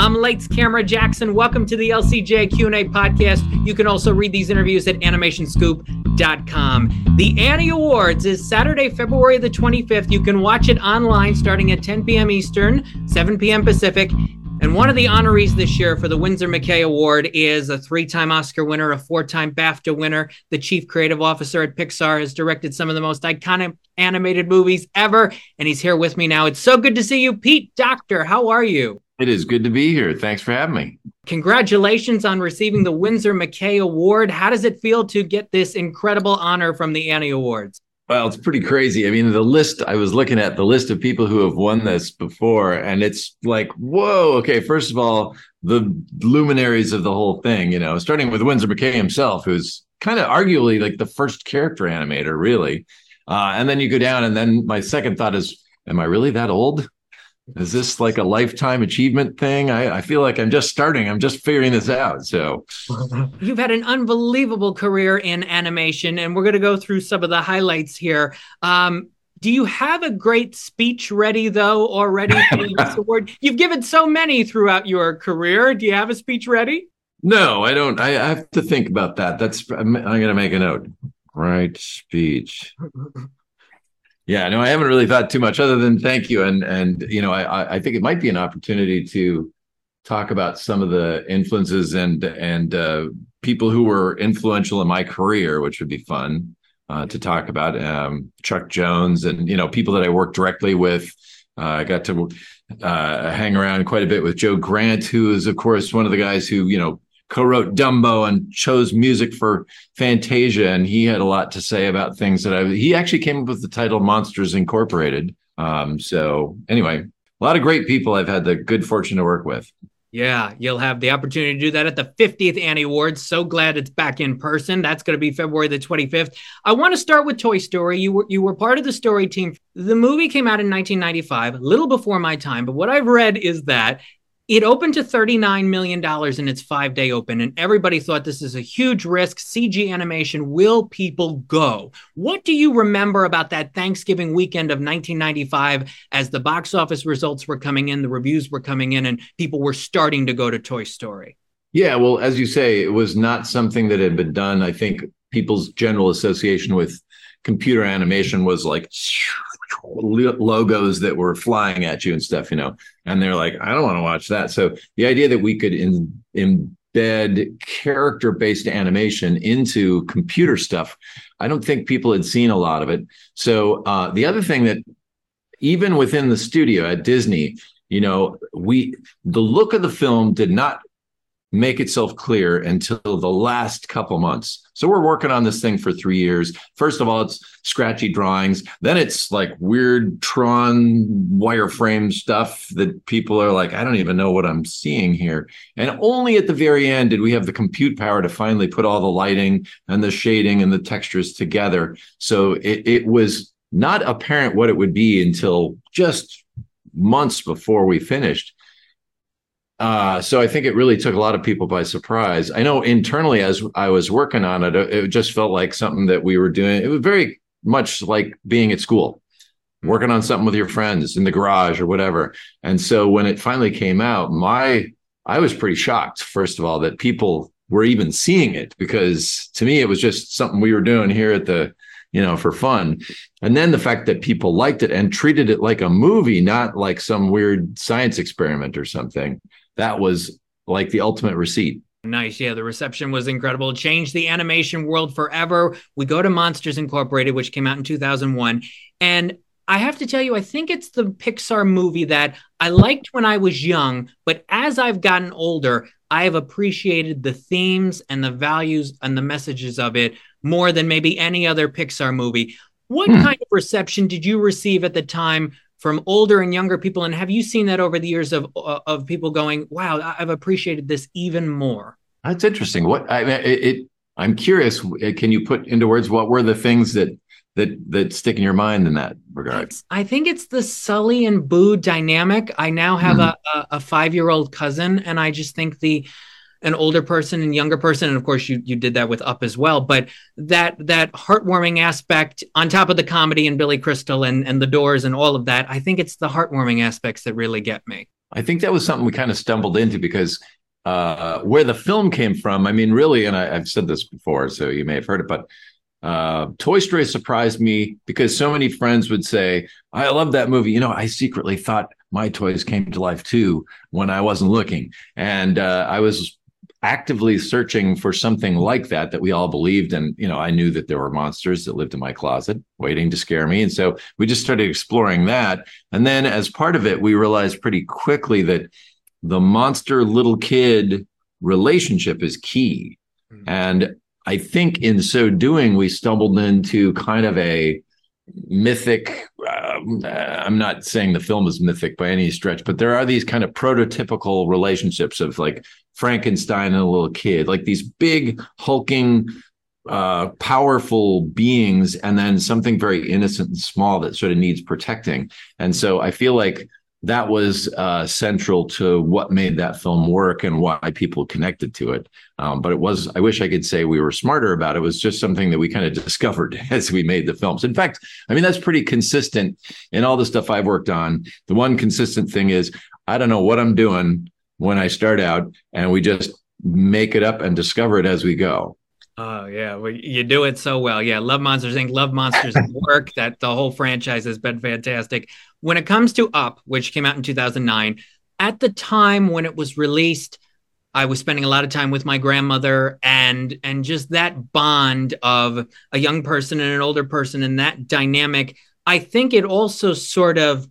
I'm Lights Camera Jackson. Welcome to the LCJ Q&A podcast. You can also read these interviews at animationscoop.com. The Annie Awards is Saturday, February the 25th. You can watch it online starting at 10 p.m. Eastern, 7 p.m. Pacific. And one of the honorees this year for the Winsor McCay Award is a three time Oscar winner, a four time BAFTA winner. The chief creative officer at Pixar has directed some of the most iconic animated movies ever. And he's here with me now. It's so good to see you, Pete Docter. How are you? It is good to be here. Thanks for having me. Congratulations on receiving the Winsor McCay Award. How does it feel to get this incredible honor from the Annie Awards? Well, it's pretty crazy. I mean, the list I was looking at the list of people who have won this before, and it's like, whoa, okay, first of all, the luminaries of the whole thing, you know, starting with Winsor McCay himself, who's kind of arguably like the first character animator, really. Uh, and then you go down, and then my second thought is, am I really that old? Is this like a lifetime achievement thing? I, I, feel like I'm just starting. I'm just figuring this out. So, you've had an unbelievable career in animation, and we're going to go through some of the highlights here. Um, do you have a great speech ready, though, already for this award? You've given so many throughout your career. Do you have a speech ready? No, I don't. I, I have to think about that. That's I'm, I'm going to make a note. Right speech. Yeah, no, I haven't really thought too much other than thank you. And and you know, I I think it might be an opportunity to talk about some of the influences and and uh, people who were influential in my career, which would be fun uh, to talk about. Um, Chuck Jones and you know people that I worked directly with. Uh, I got to uh, hang around quite a bit with Joe Grant, who is of course one of the guys who you know co-wrote Dumbo and chose music for Fantasia, and he had a lot to say about things that I. He actually came up with the title Monsters Incorporated. Um, so anyway, a lot of great people I've had the good fortune to work with. Yeah, you'll have the opportunity to do that at the 50th Annie Awards. So glad it's back in person. That's going to be February the 25th. I want to start with Toy Story. You were you were part of the story team. The movie came out in 1995, a little before my time, but what I've read is that it opened to $39 million in its five day open, and everybody thought this is a huge risk. CG animation, will people go? What do you remember about that Thanksgiving weekend of 1995 as the box office results were coming in, the reviews were coming in, and people were starting to go to Toy Story? Yeah, well, as you say, it was not something that had been done. I think people's general association with computer animation was like logos that were flying at you and stuff, you know. And they're like, I don't want to watch that. So the idea that we could in, embed character based animation into computer stuff, I don't think people had seen a lot of it. So uh, the other thing that even within the studio at Disney, you know, we the look of the film did not make itself clear until the last couple months. So we're working on this thing for three years. First of all, it's scratchy drawings. Then it's like weird Tron wireframe stuff that people are like, I don't even know what I'm seeing here. And only at the very end did we have the compute power to finally put all the lighting and the shading and the textures together. So it, it was not apparent what it would be until just months before we finished. Uh, so I think it really took a lot of people by surprise. I know internally, as I was working on it, it just felt like something that we were doing. It was very much like being at school, working on something with your friends in the garage or whatever. And so when it finally came out, my I was pretty shocked, first of all, that people were even seeing it because to me it was just something we were doing here at the you know for fun and then the fact that people liked it and treated it like a movie not like some weird science experiment or something that was like the ultimate receipt. Nice. Yeah, the reception was incredible. Changed the animation world forever. We go to Monsters Incorporated, which came out in 2001. And I have to tell you, I think it's the Pixar movie that I liked when I was young, but as I've gotten older, I have appreciated the themes and the values and the messages of it more than maybe any other Pixar movie. What hmm. kind of reception did you receive at the time from older and younger people and have you seen that over the years of uh, of people going wow i've appreciated this even more that's interesting. What i it, it i'm curious can you put into words what were the things that that that stick in your mind in that regard? It's, i think it's the sully and boo dynamic. I now have mm-hmm. a, a five year old cousin and i just think the an older person and younger person and of course you you did that with up as well but that that heartwarming aspect on top of the comedy and billy crystal and and the doors and all of that i think it's the heartwarming aspects that really get me I think that was something we kind of stumbled into because uh, where the film came from, I mean, really, and I, have said this before, so you may have heard it, but uh, Toy Story surprised me because so many friends would say, I love that movie. You know, I secretly thought my toys came to life too when I wasn't looking. And uh, I was actively searching for something like that that we all believed and you know i knew that there were monsters that lived in my closet waiting to scare me. And so we just started exploring that. And then as part of it we realized pretty quickly that the monster little kid relationship is key. Mm-hmm. and i think in so doing we stumbled into kind of a mythic uh, i'm not saying the film is mythic by any stretch but there are these kind of prototypical relationships of like frankenstein and a little kid like these big hulking uh, powerful beings and then something very innocent and small that sort of needs protecting. And so i feel like that was uh, central to what made that film work and why people connected to it. Um, but it was, I wish I could say we were smarter about it. It was just something that we kind of discovered as we made the films. In fact, I mean, that's pretty consistent in all the stuff I've worked on. The one consistent thing is I don't know what I'm doing when I start out, and we just make it up and discover it as we go. Oh yeah, well, you do it so well. Yeah, Love Monsters Inc. Love Monsters work. That the whole franchise has been fantastic. When it comes to Up, which came out in 2009, at the time when it was released, I was spending a lot of time with my grandmother, and and just that bond of a young person and an older person, and that dynamic. I think it also sort of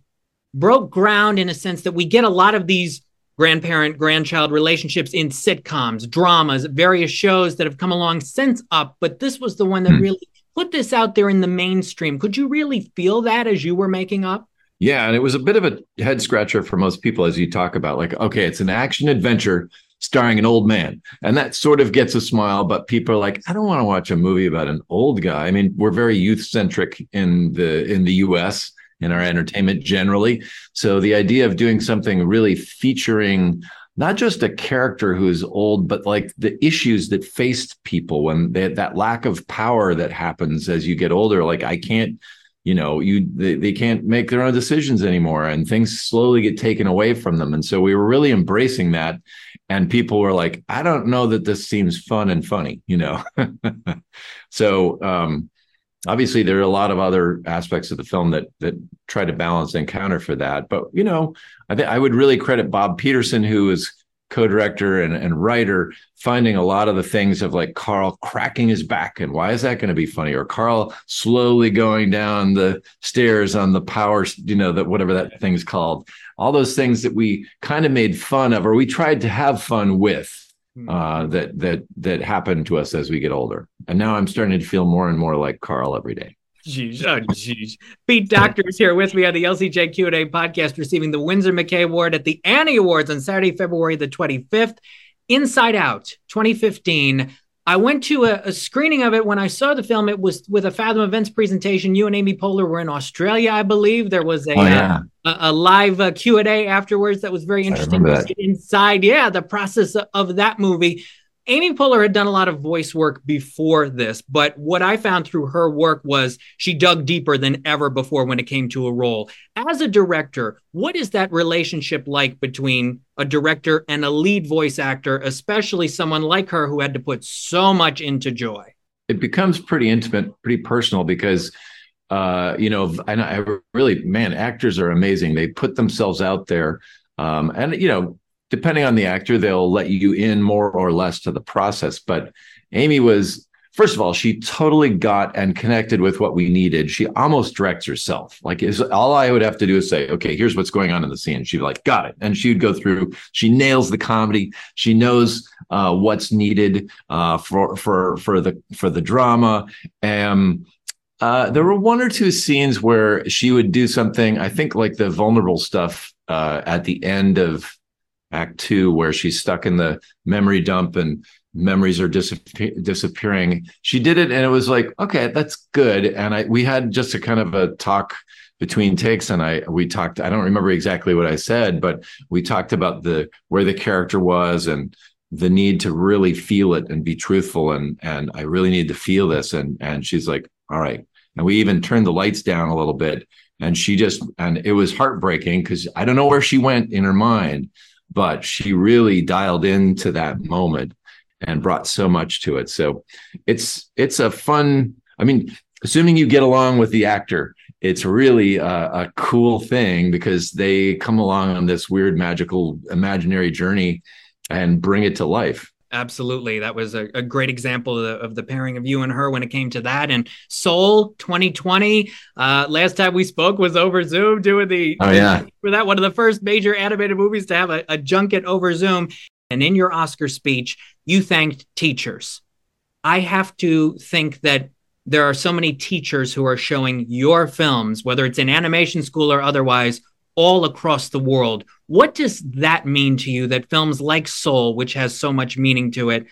broke ground in a sense that we get a lot of these grandparent grandchild relationships in sitcoms, dramas, various shows that have come along since Up, but this was the one that mm. really put this out there in the mainstream. Could you really feel that as you were making Up? Yeah, and it was a bit of a head scratcher for most people as you talk about like okay, it's an action adventure starring an old man. And that sort of gets a smile, but people are like, I don't want to watch a movie about an old guy. I mean, we're very youth centric in the in the US in our entertainment generally. So the idea of doing something really featuring not just a character who's old, but like the issues that faced people when they, that lack of power that happens as you get older. Like I can't, you know, you they, they can't make their own decisions anymore, and things slowly get taken away from them. And so we were really embracing that. And people were like, I don't know that this seems fun and funny, you know. so um, obviously there are a lot of other aspects of the film that that try to balance and counter for that but you know i think i would really credit bob peterson who is co-director and, and writer finding a lot of the things of like carl cracking his back and why is that going to be funny or carl slowly going down the stairs on the power you know that whatever that thing's called all those things that we kind of made fun of or we tried to have fun with. Uh, that that that happen to us as we get older. And now I'm starting to feel more and more like Carl every day. Jeez, oh jeez. Pete Docter is here with me on the LCJ Q&A podcast, receiving the Winsor McCay Award at the Annie Awards on Saturday, February the 25th. Inside Out 2015 I went to a, a, screening of it when I saw the film. It was with a Fathom Events presentation. You and Amy Poehler were in Australia, I believe. There was a oh, yeah. uh, a, a, live uh, Q and A afterwards that was very interesting. Inside, yeah, the process of that movie. Amy Poehler had done a lot of voice work before this, but what I found through her work was she dug deeper than ever before when it came to a role. As a director, what is that relationship like between a director and a lead voice actor, especially someone like her who had to put so much into Joy? It becomes pretty intimate, pretty personal because uh, you know, and I really, man, actors are amazing. They put themselves out there. Um, and you know, depending on the actor, they'll let you in more or less to the process. But Amy was, first of all, she totally got and connected with what we needed. She almost directs herself. Like, is all I would have to do is say, okay, here's what's going on in the scene. She'd be like, got it. And she'd go through, she nails the comedy. She knows uh, what's needed uh, for, for, for the, for the drama. And, uh, there were one or two scenes where she would do something, I think like the vulnerable stuff uh, at the end of act two where she's stuck in the memory dump and memories are disappear- disappearing. She did it and it was like okay that's good. And i we had just a kind of a talk between takes and i we talked i don't remember exactly what i said but we talked about the where the character was and the need to really feel it and be truthful. And and i really need to feel this. And and she's like all right. And we even turned the lights down a little bit and she just and it was heartbreaking because I don't know where she went in her mind, but she really dialed into that moment and brought so much to it. So it's it's a fun. I mean, assuming you get along with the actor, it's really a, a cool thing because they come along on this weird, magical, imaginary journey and bring it to life. Absolutely. That was a, a great example of the, of the, pairing of you and her when it came to that. And Soul 2020, uh, last time we spoke was over Zoom doing the, oh, yeah. for that one of the first major animated movies to have a, a junket over Zoom. And in your Oscar speech, you thanked teachers. I have to think that there are so many teachers who are showing your films, whether it's in animation school or otherwise, all across the world. What does that mean to you that films like Soul, which has so much meaning to it,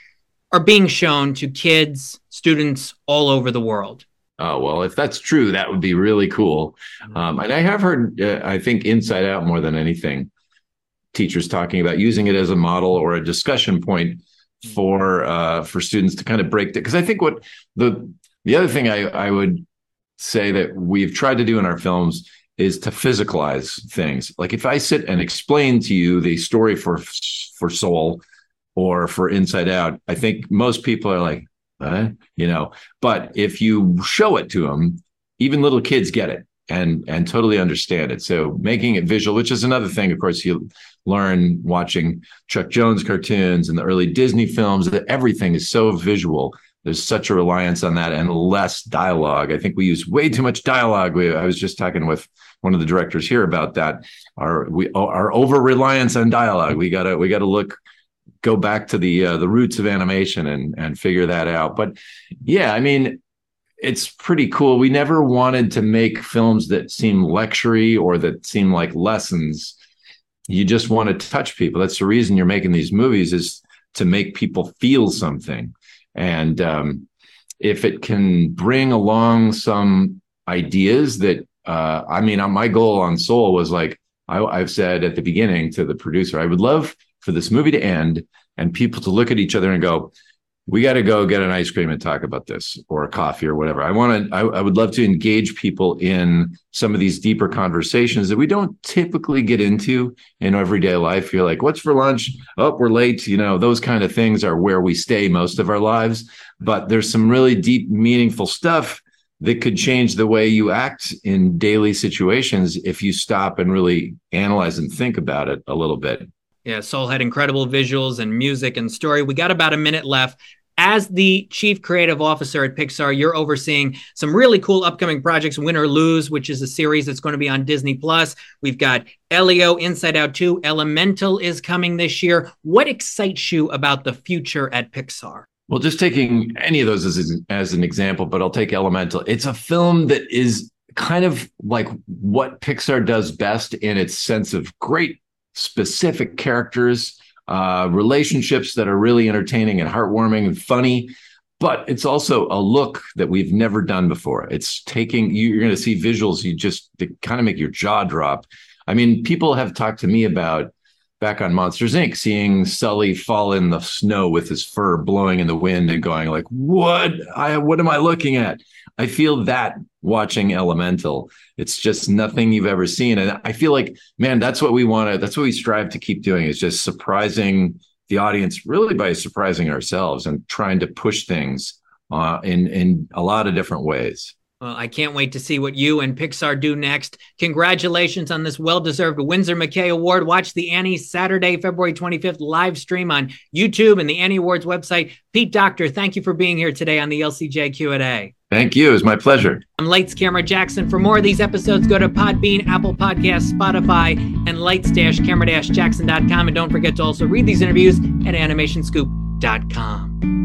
are being shown to kids, students all over the world? Oh, well, if that's true, that would be really cool. Mm-hmm. Um, and I have heard, uh, I think, Inside Out more than anything, teachers talking about using it as a model or a discussion point mm-hmm. for uh, for students to kind of break it. Because I think what the the other thing I, I would say that we've tried to do in our films is to physicalize things. Like if I sit and explain to you the story for for Soul or for Inside Out, I think most people are like, uh, you know. But if you show it to them, even little kids get it and and totally understand it. So making it visual, which is another thing, of course, you learn watching Chuck Jones cartoons and the early Disney films. That everything is so visual there's such a reliance on that and less dialogue. I think we use way too much dialogue. We, I was just talking with one of the directors here about that. Our we our over reliance on dialogue. We gotta we gotta look go back to the uh, the roots of animation and and figure that out. But yeah, I mean, it's pretty cool. We never wanted to make films that seem lectury or that seem like lessons. You just want to touch people. That's the reason you're making these movies is to make people feel something. And um, if it can bring along some ideas that, uh, I mean, my goal on Soul was like, I, I've said at the beginning to the producer, I would love for this movie to end and people to look at each other and go, we got to go get an ice cream and talk about this or a coffee or whatever. I want to, I, I, would love to engage people in some of these deeper conversations that we don't typically get into in everyday life. You're like, what's for lunch? Oh, we're late. You know, those kind of things are where we stay most of our lives. But there's some really deep, meaningful stuff that could change the way you act in daily situations if you stop and really analyze and think about it a little bit. Yeah, Soul had incredible visuals and music and story. We got about a minute left as the chief creative officer at Pixar, you're overseeing some really cool upcoming projects. Win or Lose, which is a series that's going to be on Disney Plus. We've got Elio, Inside Out 2, Elemental is coming this year. What excites you about the future at Pixar? Well, just taking any of those as, as an example, but I'll take Elemental. It's a film that is kind of like what Pixar does best in its sense of great specific characters uh, relationships that are really entertaining and heartwarming and funny. But it's also a look that we've never done before. It's taking you're going to see visuals you just kind of make your jaw drop. I mean, people have talked to me about back on Monsters Inc. seeing Sully fall in the snow with his fur blowing in the wind and going like, "What? I what am I looking at?" I feel that watching Elemental. It's just nothing you've ever seen. And I feel like, man, that's what we want to, that's what we strive to keep doing is just surprising the audience really by surprising ourselves and trying to push things uh, in, in a lot of different ways. Well, I can't wait to see what you and Pixar do next. Congratulations on this well deserved Winsor McCay Award. Watch the Annie Saturday, February 25th live stream on YouTube and the Annie Awards website. Pete Docter, thank you for being here today on the LCJ Q&A. Thank you. It was my pleasure. I'm Lights Camera Jackson. For more of these episodes, go to Podbean, Apple Podcasts, Spotify, and lights-camera-jackson.com. And don't forget to also read these interviews at animationscoop.com.